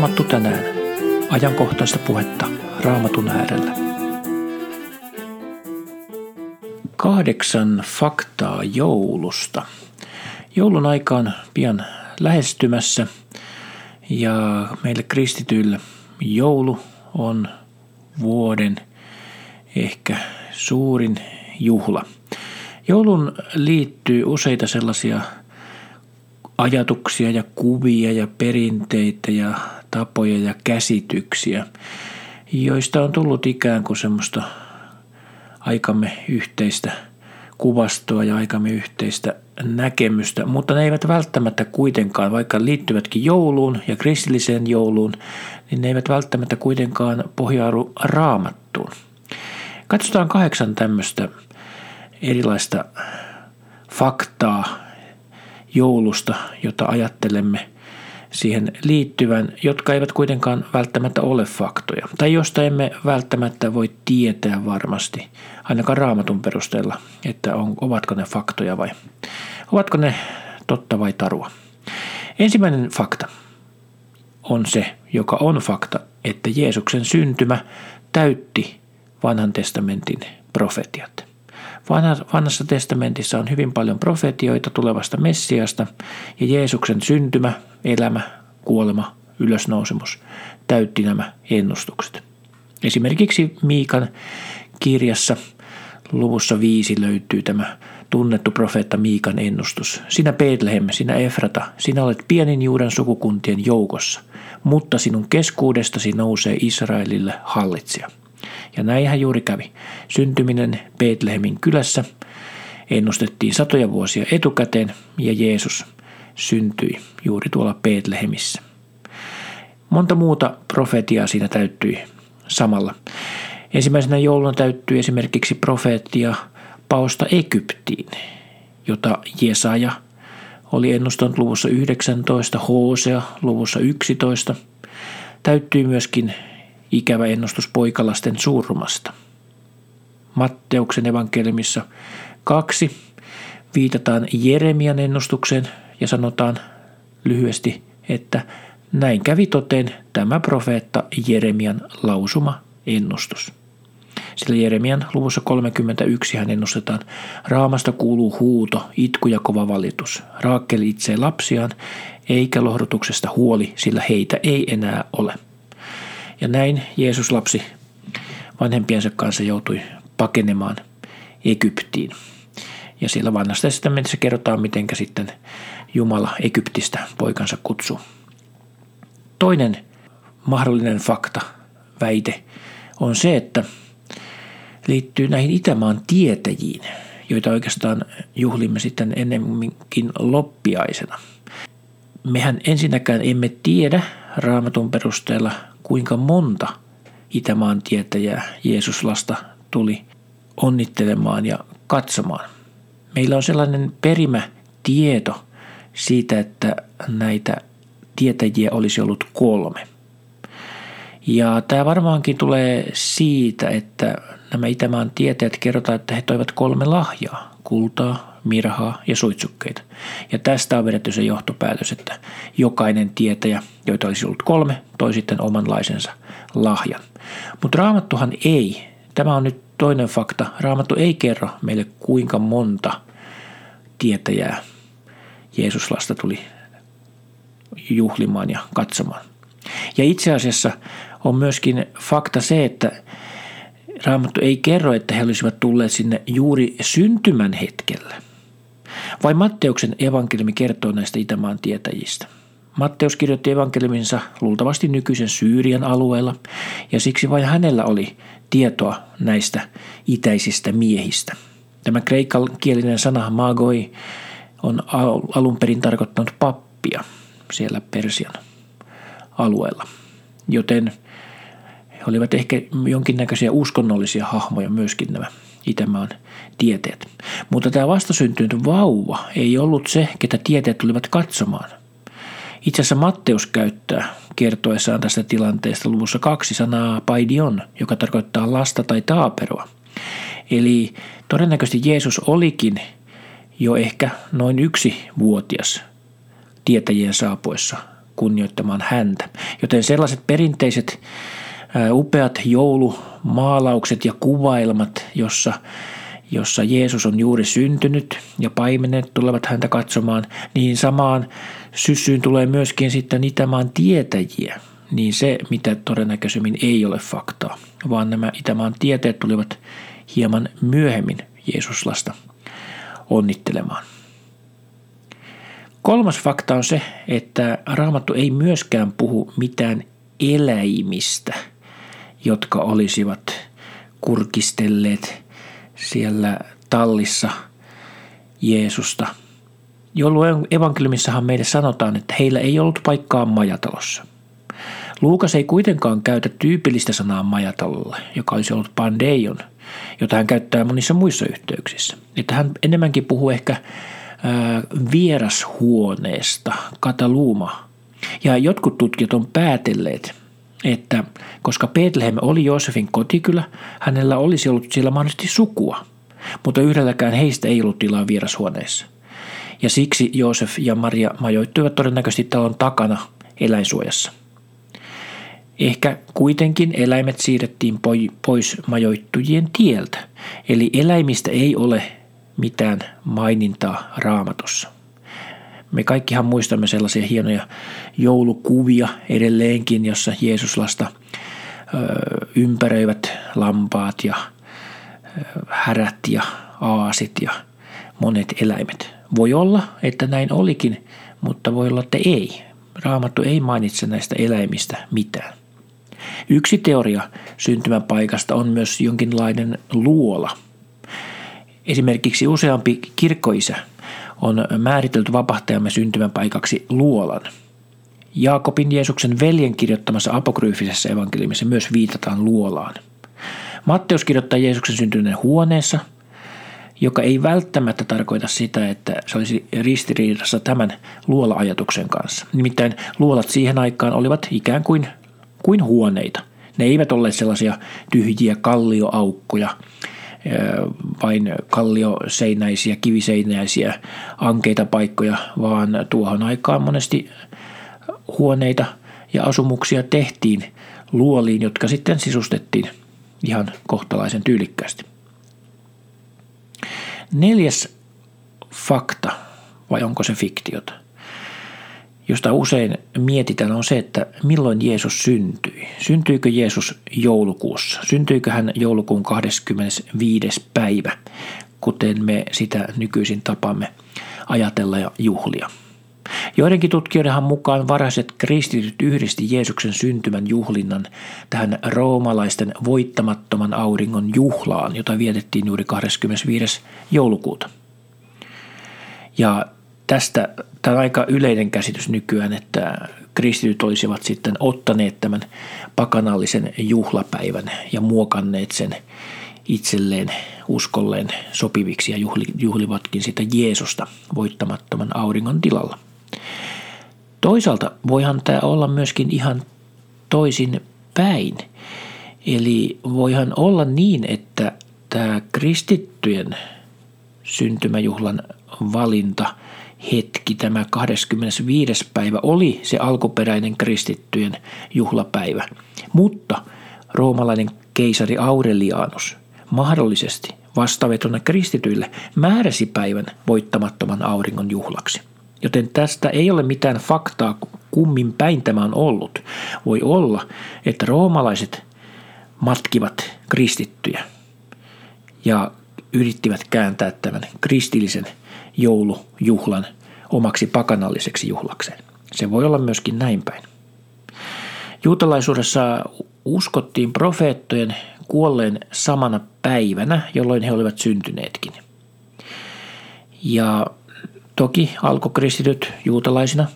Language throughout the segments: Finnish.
Raamattu tänään. Ajankohtaista puhetta Raamatun äärellä. Kahdeksan faktaa joulusta. Joulun aika on pian lähestymässä ja meille kristityille joulu on vuoden ehkä suurin juhla. Joulun liittyy useita sellaisia ajatuksia ja kuvia ja perinteitä ja tapoja ja käsityksiä, joista on tullut ikään kuin semmoista aikamme yhteistä kuvastoa ja aikamme yhteistä näkemystä, mutta ne eivät välttämättä kuitenkaan, vaikka liittyvätkin jouluun ja kristilliseen jouluun, niin ne eivät välttämättä kuitenkaan pohjaudu raamattuun. Katsotaan kahdeksan tämmöistä erilaista faktaa joulusta, jota ajattelemme siihen liittyvän, jotka eivät kuitenkaan välttämättä ole faktoja, tai josta emme välttämättä voi tietää varmasti, ainakaan raamatun perusteella, että on, ovatko ne faktoja vai ovatko ne totta vai tarua. Ensimmäinen fakta on se, joka on fakta, että Jeesuksen syntymä täytti vanhan testamentin profetiat. Vanhassa testamentissa on hyvin paljon profetioita tulevasta Messiasta ja Jeesuksen syntymä, elämä, kuolema, ylösnousemus täytti nämä ennustukset. Esimerkiksi Miikan kirjassa luvussa viisi löytyy tämä tunnettu profeetta Miikan ennustus. Sinä Betlehem, sinä Efrata, sinä olet pienin Juudan sukukuntien joukossa, mutta sinun keskuudestasi nousee Israelille hallitsija. Ja näinhän juuri kävi. Syntyminen Betlehemin kylässä ennustettiin satoja vuosia etukäteen ja Jeesus syntyi juuri tuolla Betlehemissä. Monta muuta profetiaa siinä täyttyi samalla. Ensimmäisenä jouluna täyttyi esimerkiksi profeettia paosta Egyptiin, jota Jesaja oli ennustanut luvussa 19, Hosea luvussa 11. Täyttyi myöskin ikävä ennustus poikalasten surmasta. Matteuksen evankeliumissa kaksi viitataan Jeremian ennustukseen ja sanotaan lyhyesti, että näin kävi toteen tämä profeetta Jeremian lausuma ennustus. Sillä Jeremian luvussa 31 hän ennustetaan, Raamasta kuuluu huuto, itku ja kova valitus. Raakkeli itse lapsiaan, eikä lohdutuksesta huoli, sillä heitä ei enää ole. Ja näin Jeesus lapsi vanhempiensa kanssa joutui pakenemaan Egyptiin. Ja siellä vanhassa testamentissa kerrotaan, miten sitten Jumala Egyptistä poikansa kutsuu. Toinen mahdollinen fakta, väite, on se, että liittyy näihin Itämaan tietäjiin, joita oikeastaan juhlimme sitten ennemminkin loppiaisena. Mehän ensinnäkään emme tiedä raamatun perusteella, kuinka monta Itämaan tietäjää Jeesuslasta tuli onnittelemaan ja katsomaan. Meillä on sellainen perimä tieto siitä, että näitä tietäjiä olisi ollut kolme. Ja tämä varmaankin tulee siitä, että nämä Itämaan tietäjät kerrotaan, että he toivat kolme lahjaa, kultaa, mirhaa ja suitsukkeita. Ja tästä on vedetty se johtopäätös, että jokainen tietäjä, joita olisi ollut kolme, toi sitten omanlaisensa lahjan. Mutta raamattuhan ei, tämä on nyt toinen fakta, raamattu ei kerro meille kuinka monta tietäjää Jeesuslasta tuli juhlimaan ja katsomaan. Ja itse asiassa on myöskin fakta se, että Raamattu ei kerro, että he olisivat tulleet sinne juuri syntymän hetkellä. Vai Matteuksen evankeliumi kertoo näistä Itämaan tietäjistä. Matteus kirjoitti evankeliuminsa luultavasti nykyisen Syyrian alueella, ja siksi vain hänellä oli tietoa näistä itäisistä miehistä. Tämä kreikkakielinen sana magoi on alun perin tarkoittanut pappia siellä Persian alueella. Joten he olivat ehkä jonkinnäköisiä uskonnollisia hahmoja myöskin nämä Itämaan tieteet. Mutta tämä vastasyntynyt vauva ei ollut se, ketä tieteet tulivat katsomaan. Itse asiassa Matteus käyttää kertoessaan tästä tilanteesta luvussa kaksi sanaa paidion, joka tarkoittaa lasta tai taaperoa. Eli todennäköisesti Jeesus olikin jo ehkä noin yksi vuotias tietäjien saapuessa, kunnioittamaan häntä. Joten sellaiset perinteiset upeat joulumaalaukset ja kuvailmat, jossa, jossa Jeesus on juuri syntynyt ja paimenet tulevat häntä katsomaan, niin samaan syssyyn tulee myöskin sitten Itämaan tietäjiä. Niin se, mitä todennäköisemmin ei ole faktaa, vaan nämä Itämaan tieteet tulivat hieman myöhemmin Jeesuslasta onnittelemaan. Kolmas fakta on se, että Raamattu ei myöskään puhu mitään eläimistä, jotka olisivat kurkistelleet siellä tallissa Jeesusta. Jolloin evankeliumissahan meille sanotaan, että heillä ei ollut paikkaa majatalossa. Luukas ei kuitenkaan käytä tyypillistä sanaa majatalolle, joka olisi ollut pandeion, jota hän käyttää monissa muissa yhteyksissä. Että hän enemmänkin puhuu ehkä vierashuoneesta, kataluuma. Ja jotkut tutkijat on päätelleet, että koska Bethlehem oli Joosefin kotikylä, hänellä olisi ollut siellä mahdollisesti sukua, mutta yhdelläkään heistä ei ollut tilaa vierashuoneessa. Ja siksi Joosef ja Maria majoittuivat todennäköisesti talon takana eläinsuojassa. Ehkä kuitenkin eläimet siirrettiin pois majoittujien tieltä, eli eläimistä ei ole mitään mainintaa raamatussa. Me kaikkihan muistamme sellaisia hienoja joulukuvia edelleenkin, jossa Jeesuslasta ympäröivät lampaat ja härät ja aasit ja monet eläimet. Voi olla, että näin olikin, mutta voi olla, että ei. Raamattu ei mainitse näistä eläimistä mitään. Yksi teoria syntymäpaikasta on myös jonkinlainen luola – Esimerkiksi useampi kirkkoisä on määritelty vapahtajamme syntymäpaikaksi luolan. Jaakobin Jeesuksen veljen kirjoittamassa apokryyfisessä evankeliumissa myös viitataan luolaan. Matteus kirjoittaa Jeesuksen syntyneen huoneessa, joka ei välttämättä tarkoita sitä, että se olisi ristiriidassa tämän luola-ajatuksen kanssa. Nimittäin luolat siihen aikaan olivat ikään kuin, kuin huoneita. Ne eivät olleet sellaisia tyhjiä kallioaukkoja, vain kallioseinäisiä, kiviseinäisiä, ankeita paikkoja, vaan tuohon aikaan monesti huoneita ja asumuksia tehtiin luoliin, jotka sitten sisustettiin ihan kohtalaisen tyylikkäästi. Neljäs fakta, vai onko se fiktiota? Josta usein mietitään, on se, että milloin Jeesus syntyi. Syntyykö Jeesus joulukuussa? Syntyykö hän joulukuun 25. päivä, kuten me sitä nykyisin tapamme ajatella ja juhlia? Joidenkin tutkijoidenhan mukaan varhaiset kristityt yhdisti Jeesuksen syntymän juhlinnan tähän roomalaisten voittamattoman auringon juhlaan, jota vietettiin juuri 25. joulukuuta. Ja tästä tämä on aika yleinen käsitys nykyään, että kristityt olisivat sitten ottaneet tämän pakanallisen juhlapäivän ja muokanneet sen itselleen uskolleen sopiviksi ja juhli, juhlivatkin sitä Jeesusta voittamattoman auringon tilalla. Toisaalta voihan tämä olla myöskin ihan toisin päin. Eli voihan olla niin, että tämä kristittyjen syntymäjuhlan valinta – hetki, tämä 25. päivä, oli se alkuperäinen kristittyjen juhlapäivä. Mutta roomalainen keisari Aurelianus mahdollisesti vastavetona kristityille määräsi päivän voittamattoman auringon juhlaksi. Joten tästä ei ole mitään faktaa, kummin päin tämä on ollut. Voi olla, että roomalaiset matkivat kristittyjä ja yrittivät kääntää tämän kristillisen joulujuhlan omaksi pakanalliseksi juhlakseen. Se voi olla myöskin näin päin. Juutalaisuudessa uskottiin profeettojen kuolleen samana päivänä, jolloin he olivat syntyneetkin. Ja toki alkokristityt juutalaisina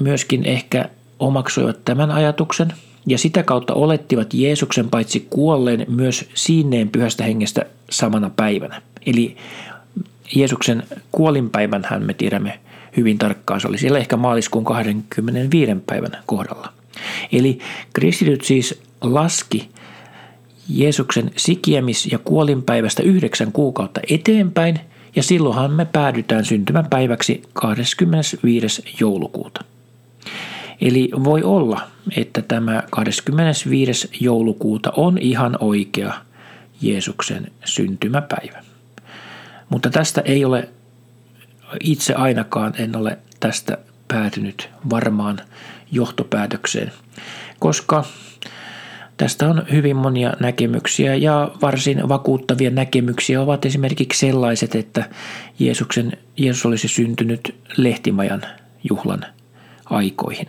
myöskin ehkä omaksuivat tämän ajatuksen ja sitä kautta olettivat Jeesuksen paitsi kuolleen myös siineen pyhästä hengestä samana päivänä. Eli Jeesuksen kuolinpäivän hän me tiedämme hyvin tarkkaan. Se oli siellä ehkä maaliskuun 25. päivän kohdalla. Eli kristityt siis laski Jeesuksen sikiemis- ja kuolinpäivästä yhdeksän kuukautta eteenpäin, ja silloinhan me päädytään syntymäpäiväksi 25. joulukuuta. Eli voi olla, että tämä 25. joulukuuta on ihan oikea Jeesuksen syntymäpäivä. Mutta tästä ei ole itse ainakaan en ole tästä päätynyt varmaan johtopäätökseen, koska tästä on hyvin monia näkemyksiä ja varsin vakuuttavia näkemyksiä ovat esimerkiksi sellaiset, että Jeesuksen, Jeesus olisi syntynyt lehtimajan juhlan aikoihin.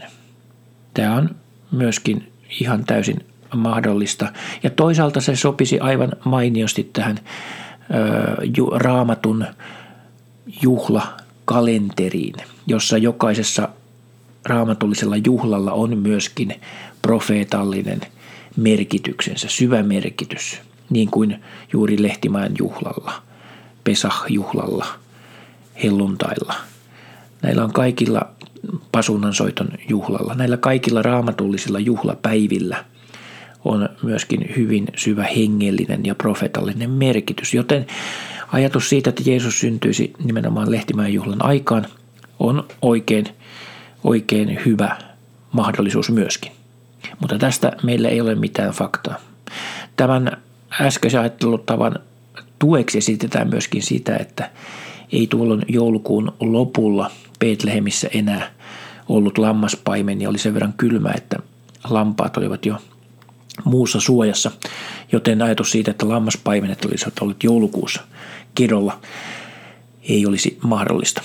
Tämä on myöskin ihan täysin mahdollista. Ja toisaalta se sopisi aivan mainiosti tähän ö, raamatun juhlakalenteriin, jossa jokaisessa raamatullisella juhlalla on myöskin profeetallinen merkityksensä, syvä merkitys, niin kuin juuri Lehtimäen juhlalla, Pesah-juhlalla, helluntailla. Näillä on kaikilla pasunnansoiton juhlalla, näillä kaikilla raamatullisilla juhlapäivillä on myöskin hyvin syvä hengellinen ja profetallinen merkitys, joten Ajatus siitä, että Jeesus syntyisi nimenomaan Lehtimäen juhlan aikaan, on oikein, oikein hyvä mahdollisuus myöskin. Mutta tästä meillä ei ole mitään faktaa. Tämän äskeisen ajattelutavan tueksi esitetään myöskin sitä, että ei tuolloin joulukuun lopulla Betlehemissä enää ollut lammaspaimen ja oli sen verran kylmä, että lampaat olivat jo muussa suojassa, joten ajatus siitä, että lammaspaimenet olisivat olleet joulukuussa kedolla, ei olisi mahdollista.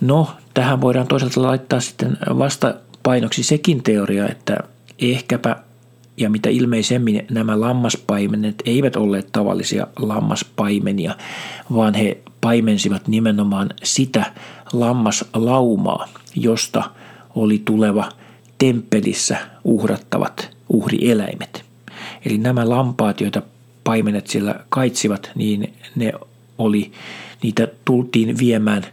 No, tähän voidaan toisaalta laittaa sitten vastapainoksi sekin teoria, että ehkäpä ja mitä ilmeisemmin nämä lammaspaimenet eivät olleet tavallisia lammaspaimenia, vaan he paimensivat nimenomaan sitä lammaslaumaa, josta oli tuleva temppelissä uhrattavat uhrieläimet. Eli nämä lampaat, joita paimenet siellä kaitsivat, niin ne oli, niitä tultiin viemään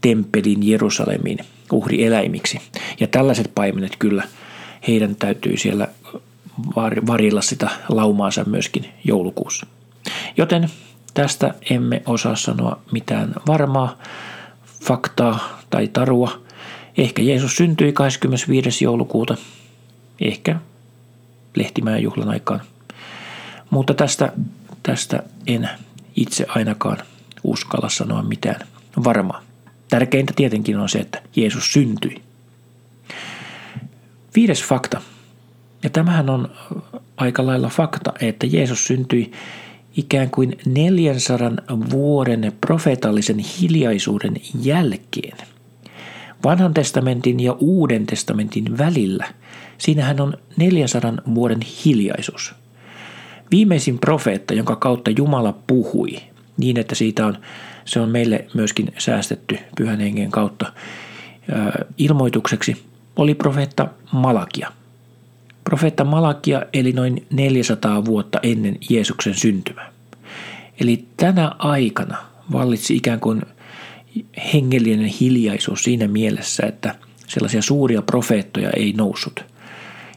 temppelin Jerusalemin uhrieläimiksi. Ja tällaiset paimenet kyllä, heidän täytyy siellä varilla sitä laumaansa myöskin joulukuussa. Joten tästä emme osaa sanoa mitään varmaa faktaa tai tarua. Ehkä Jeesus syntyi 25. joulukuuta, ehkä Lehtimäen juhlan aikaan. Mutta tästä, tästä en itse ainakaan uskalla sanoa mitään varmaa. Tärkeintä tietenkin on se, että Jeesus syntyi. Viides fakta. Ja tämähän on aika lailla fakta, että Jeesus syntyi ikään kuin 400 vuoden profeetallisen hiljaisuuden jälkeen. Vanhan testamentin ja Uuden testamentin välillä – Siinähän on 400 vuoden hiljaisuus. Viimeisin profeetta, jonka kautta Jumala puhui, niin että siitä on, se on meille myöskin säästetty pyhän hengen kautta ilmoitukseksi, oli profeetta Malakia. Profeetta Malakia eli noin 400 vuotta ennen Jeesuksen syntymää. Eli tänä aikana vallitsi ikään kuin hengellinen hiljaisuus siinä mielessä, että sellaisia suuria profeettoja ei noussut –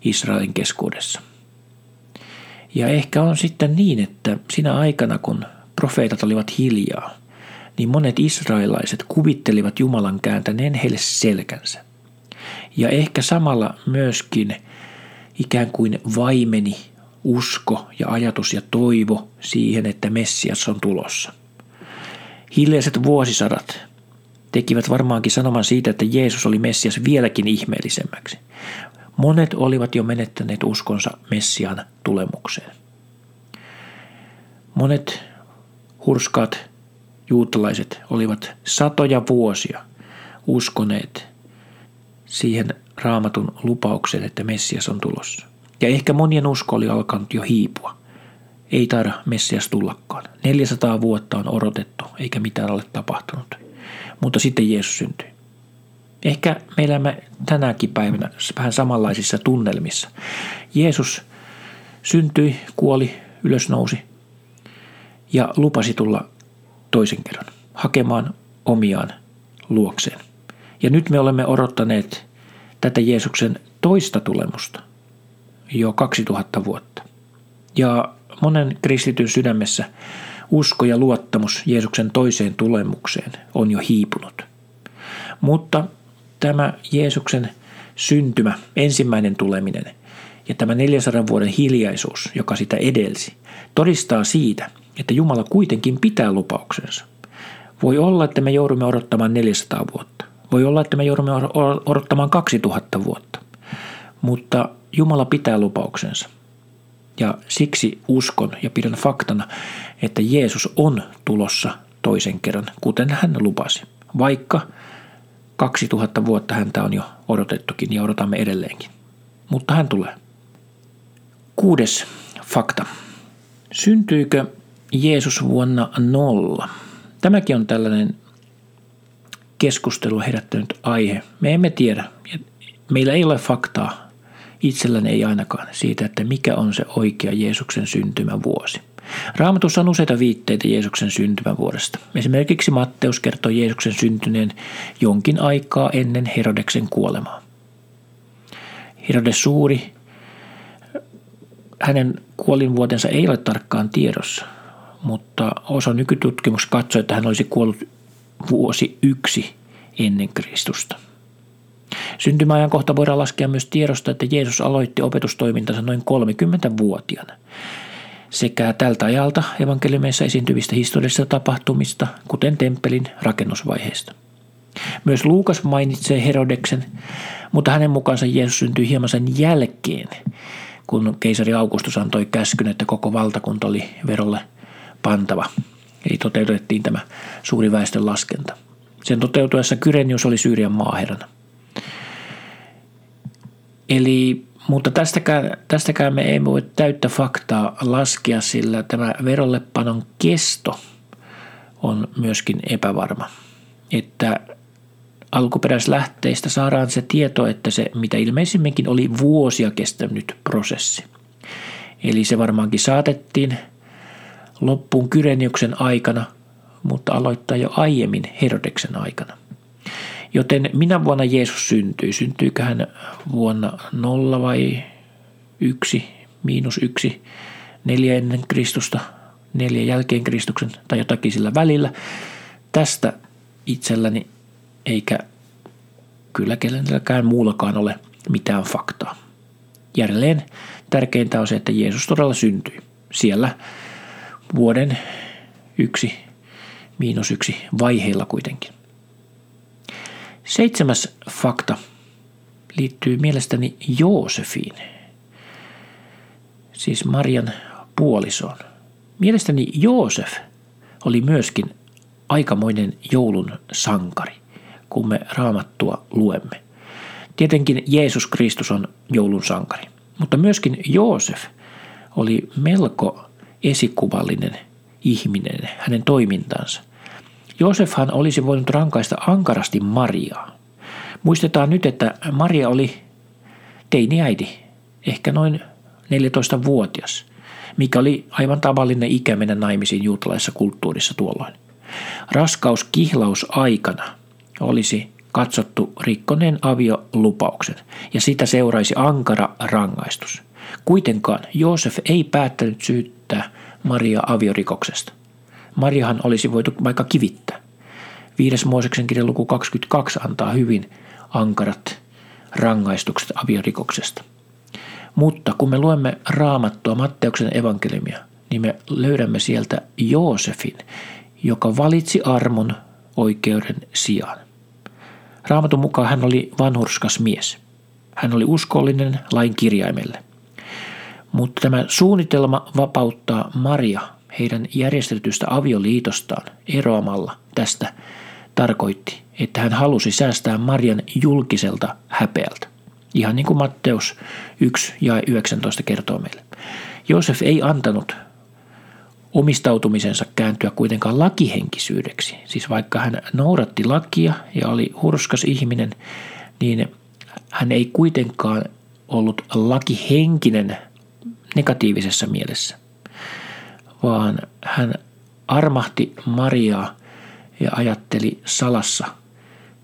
Israelin keskuudessa. Ja ehkä on sitten niin, että sinä aikana kun profeetat olivat hiljaa, niin monet israelaiset kuvittelivat Jumalan kääntäneen heille selkänsä. Ja ehkä samalla myöskin ikään kuin vaimeni usko ja ajatus ja toivo siihen, että Messias on tulossa. Hiljaiset vuosisadat tekivät varmaankin sanoman siitä, että Jeesus oli Messias vieläkin ihmeellisemmäksi. Monet olivat jo menettäneet uskonsa Messian tulemukseen. Monet hurskaat juutalaiset olivat satoja vuosia uskoneet siihen raamatun lupaukseen, että Messias on tulossa. Ja ehkä monien usko oli alkanut jo hiipua. Ei taida Messias tullakaan. 400 vuotta on odotettu, eikä mitään ole tapahtunut. Mutta sitten Jeesus syntyi. Ehkä me elämme tänäkin päivänä vähän samanlaisissa tunnelmissa. Jeesus syntyi, kuoli, ylösnousi ja lupasi tulla toisen kerran hakemaan omiaan luokseen. Ja nyt me olemme odottaneet tätä Jeesuksen toista tulemusta jo 2000 vuotta. Ja monen kristityn sydämessä usko ja luottamus Jeesuksen toiseen tulemukseen on jo hiipunut. Mutta tämä Jeesuksen syntymä, ensimmäinen tuleminen ja tämä 400 vuoden hiljaisuus, joka sitä edelsi, todistaa siitä, että Jumala kuitenkin pitää lupauksensa. Voi olla, että me joudumme odottamaan 400 vuotta. Voi olla, että me joudumme odottamaan 2000 vuotta. Mutta Jumala pitää lupauksensa. Ja siksi uskon ja pidän faktana, että Jeesus on tulossa toisen kerran, kuten hän lupasi. Vaikka 2000 vuotta häntä on jo odotettukin ja odotamme edelleenkin. Mutta hän tulee. Kuudes fakta. Syntyykö Jeesus vuonna nolla? Tämäkin on tällainen keskustelu herättänyt aihe. Me emme tiedä. Meillä ei ole faktaa, itselläni ei ainakaan, siitä, että mikä on se oikea Jeesuksen syntymävuosi. Raamatussa on useita viitteitä Jeesuksen syntymävuodesta. Esimerkiksi Matteus kertoo Jeesuksen syntyneen jonkin aikaa ennen Herodeksen kuolemaa. Herodes Suuri, hänen kuolinvuotensa ei ole tarkkaan tiedossa, mutta osa nykytutkimus katsoi, että hän olisi kuollut vuosi yksi ennen Kristusta. kohta voidaan laskea myös tiedosta, että Jeesus aloitti opetustoimintansa noin 30-vuotiaana. Sekä tältä ajalta evankeliumeissa esiintyvistä historiallisista tapahtumista, kuten temppelin rakennusvaiheesta. Myös Luukas mainitsee Herodeksen, mutta hänen mukaansa Jeesus syntyi hieman sen jälkeen, kun keisari Augustus antoi käskyn, että koko valtakunta oli verolle pantava. Eli toteutettiin tämä suuri väestön laskenta. Sen toteutuessa Kyrenius oli Syyrian maaherrana. Eli, mutta tästäkään, tästäkään me ei voi täyttä faktaa laskea, sillä tämä verollepanon kesto on myöskin epävarma. Että alkuperäislähteistä saadaan se tieto, että se mitä ilmeisimminkin oli vuosia kestänyt prosessi. Eli se varmaankin saatettiin loppuun Kyreniuksen aikana, mutta aloittaa jo aiemmin Herodeksen aikana. Joten minä vuonna Jeesus syntyi? Syntyykö hän vuonna nolla vai yksi, miinus yksi, neljä ennen Kristusta, neljä jälkeen Kristuksen tai jotakin sillä välillä? Tästä itselläni eikä kyllä kenelläkään muullakaan ole mitään faktaa. Jälleen tärkeintä on se, että Jeesus todella syntyi. Siellä vuoden yksi, miinus yksi vaiheilla kuitenkin. Seitsemäs fakta liittyy mielestäni Joosefiin, siis Marian puolisoon. Mielestäni Joosef oli myöskin aikamoinen joulun sankari, kun me raamattua luemme. Tietenkin Jeesus Kristus on joulun sankari, mutta myöskin Joosef oli melko esikuvallinen ihminen, hänen toimintansa. Joosefhan olisi voinut rankaista ankarasti Mariaa. Muistetaan nyt, että Maria oli teiniäiti, ehkä noin 14-vuotias, mikä oli aivan tavallinen ikä mennä naimisiin juutalaisessa kulttuurissa tuolloin. Raskaus kihlaus aikana olisi katsottu rikkoneen aviolupauksen ja sitä seuraisi ankara rangaistus. Kuitenkaan Joosef ei päättänyt syyttää Maria aviorikoksesta. Mariahan olisi voitu vaikka kivittää. Viides Mooseksen kirjan luku 22 antaa hyvin ankarat rangaistukset aviorikoksesta. Mutta kun me luemme raamattua Matteuksen evankeliumia, niin me löydämme sieltä Joosefin, joka valitsi armon oikeuden sijaan. Raamatun mukaan hän oli vanhurskas mies. Hän oli uskollinen lain kirjaimelle. Mutta tämä suunnitelma vapauttaa Maria heidän järjestetystä avioliitostaan eroamalla tästä tarkoitti, että hän halusi säästää Marian julkiselta häpeältä. Ihan niin kuin Matteus 1 ja 19 kertoo meille. Joosef ei antanut omistautumisensa kääntyä kuitenkaan lakihenkisyydeksi. Siis vaikka hän noudatti lakia ja oli hurskas ihminen, niin hän ei kuitenkaan ollut lakihenkinen negatiivisessa mielessä, vaan hän armahti Mariaa ja ajatteli salassa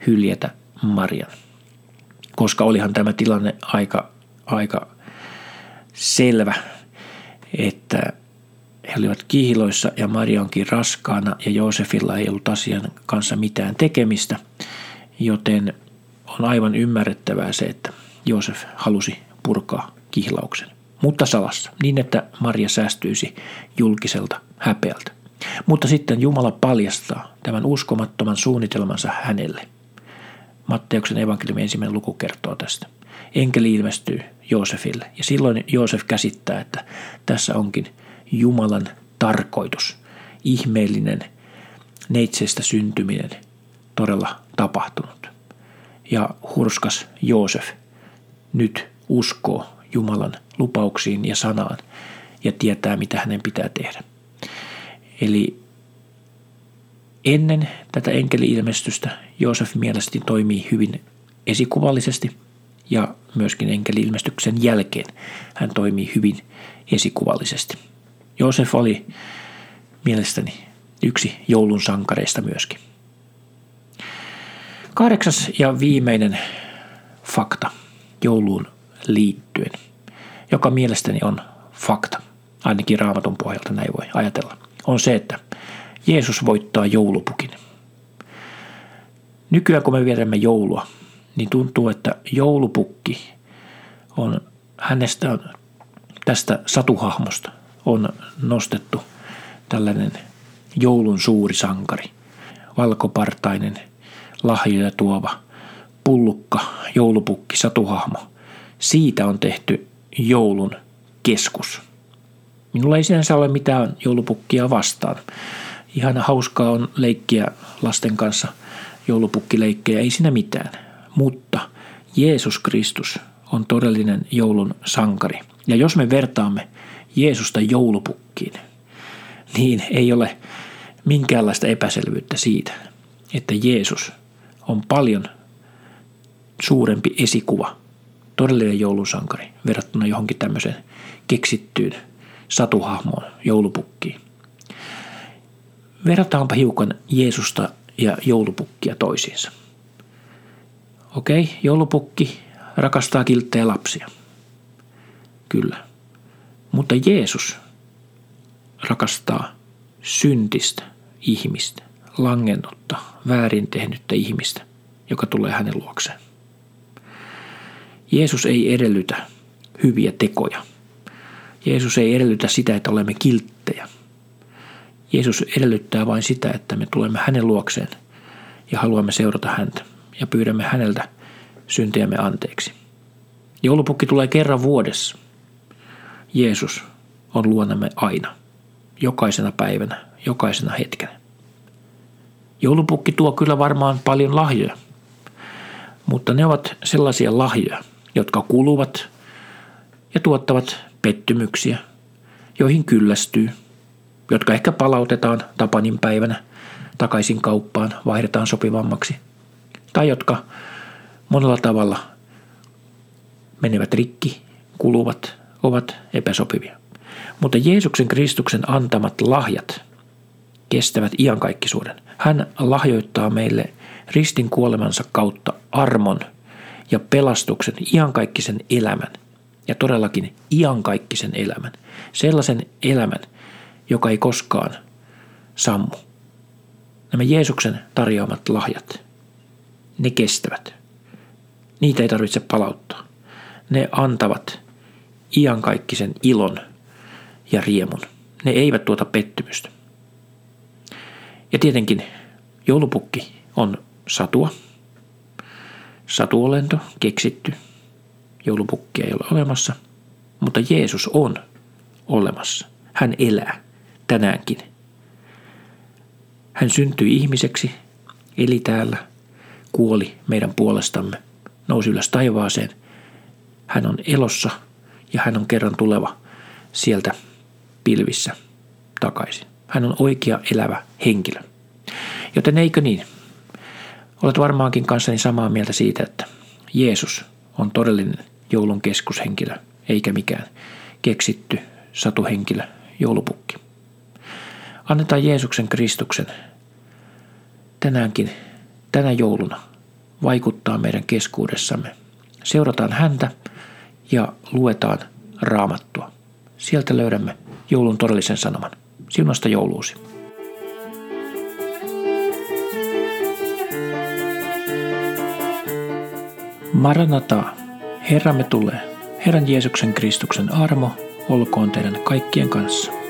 hyljetä Marian. Koska olihan tämä tilanne aika, aika selvä, että he olivat kihiloissa ja Maria onkin raskaana ja Joosefilla ei ollut asian kanssa mitään tekemistä, joten on aivan ymmärrettävää se, että Joosef halusi purkaa kihlauksen, salassa, niin että Maria säästyisi julkiselta häpeältä. Mutta sitten Jumala paljastaa tämän uskomattoman suunnitelmansa hänelle. Matteuksen evankeliumin ensimmäinen luku kertoo tästä. Enkeli ilmestyy Joosefille ja silloin Joosef käsittää, että tässä onkin Jumalan tarkoitus, ihmeellinen neitsestä syntyminen todella tapahtunut. Ja hurskas Joosef nyt uskoo Jumalan lupauksiin ja sanaan ja tietää, mitä hänen pitää tehdä. Eli ennen tätä enkeli-ilmestystä Joosef mielestäni toimii hyvin esikuvallisesti ja myöskin enkeli-ilmestyksen jälkeen hän toimii hyvin esikuvallisesti. Joosef oli mielestäni yksi joulun sankareista myöskin. Kahdeksas ja viimeinen fakta jouluun liittyen, joka mielestäni on fakta, ainakin raamatun pohjalta näin voi ajatella, on se, että Jeesus voittaa joulupukin. Nykyään kun me vietämme joulua, niin tuntuu, että joulupukki on hänestä tästä satuhahmosta on nostettu tällainen joulun suuri sankari, valkopartainen, lahjoja tuova, pullukka, joulupukki, satuhahmo. Siitä on tehty joulun keskus. Minulla ei sinänsä ole mitään joulupukkia vastaan. Ihan hauskaa on leikkiä lasten kanssa joulupukkileikkejä, ei siinä mitään. Mutta Jeesus Kristus on todellinen joulun sankari. Ja jos me vertaamme Jeesusta joulupukkiin, niin ei ole minkäänlaista epäselvyyttä siitä, että Jeesus on paljon suurempi esikuva, todellinen joulusankari verrattuna johonkin tämmöiseen keksittyyn satuhahmoon, joulupukkiin. Verrataanpa hiukan Jeesusta ja joulupukkia toisiinsa. Okei, joulupukki rakastaa kilttejä lapsia. Kyllä. Mutta Jeesus rakastaa syntistä ihmistä, langennutta, väärin tehnyttä ihmistä, joka tulee hänen luokseen. Jeesus ei edellytä hyviä tekoja. Jeesus ei edellytä sitä, että olemme kilttejä. Jeesus edellyttää vain sitä, että me tulemme hänen luokseen ja haluamme seurata häntä ja pyydämme häneltä syntejämme anteeksi. Joulupukki tulee kerran vuodessa. Jeesus on luonamme aina, jokaisena päivänä, jokaisena hetkenä. Joulupukki tuo kyllä varmaan paljon lahjoja, mutta ne ovat sellaisia lahjoja, jotka kuluvat ja tuottavat pettymyksiä, joihin kyllästyy, jotka ehkä palautetaan Tapanin päivänä takaisin kauppaan, vaihdetaan sopivammaksi, tai jotka monella tavalla menevät rikki, kuluvat, ovat epäsopivia. Mutta Jeesuksen Kristuksen antamat lahjat kestävät iankaikkisuuden. Hän lahjoittaa meille ristin kuolemansa kautta armon ja pelastuksen, iankaikkisen elämän. Ja todellakin iankaikkisen elämän. Sellaisen elämän, joka ei koskaan sammu. Nämä Jeesuksen tarjoamat lahjat, ne kestävät. Niitä ei tarvitse palauttaa. Ne antavat iankaikkisen ilon ja riemun. Ne eivät tuota pettymystä. Ja tietenkin joulupukki on satua. Satuolento, keksitty. Joulupukkia ei ole olemassa, mutta Jeesus on olemassa. Hän elää tänäänkin. Hän syntyi ihmiseksi, eli täällä, kuoli meidän puolestamme, nousi ylös taivaaseen. Hän on elossa ja hän on kerran tuleva sieltä pilvissä takaisin. Hän on oikea elävä henkilö. Joten eikö niin? Olet varmaankin kanssani samaa mieltä siitä, että Jeesus on todellinen joulun keskushenkilö, eikä mikään keksitty satuhenkilö, joulupukki. Annetaan Jeesuksen Kristuksen tänäänkin, tänä jouluna vaikuttaa meidän keskuudessamme. Seurataan häntä ja luetaan raamattua. Sieltä löydämme joulun todellisen sanoman. Siunasta jouluusi. Maranata, Herramme tulee. Herran Jeesuksen Kristuksen armo olkoon teidän kaikkien kanssa.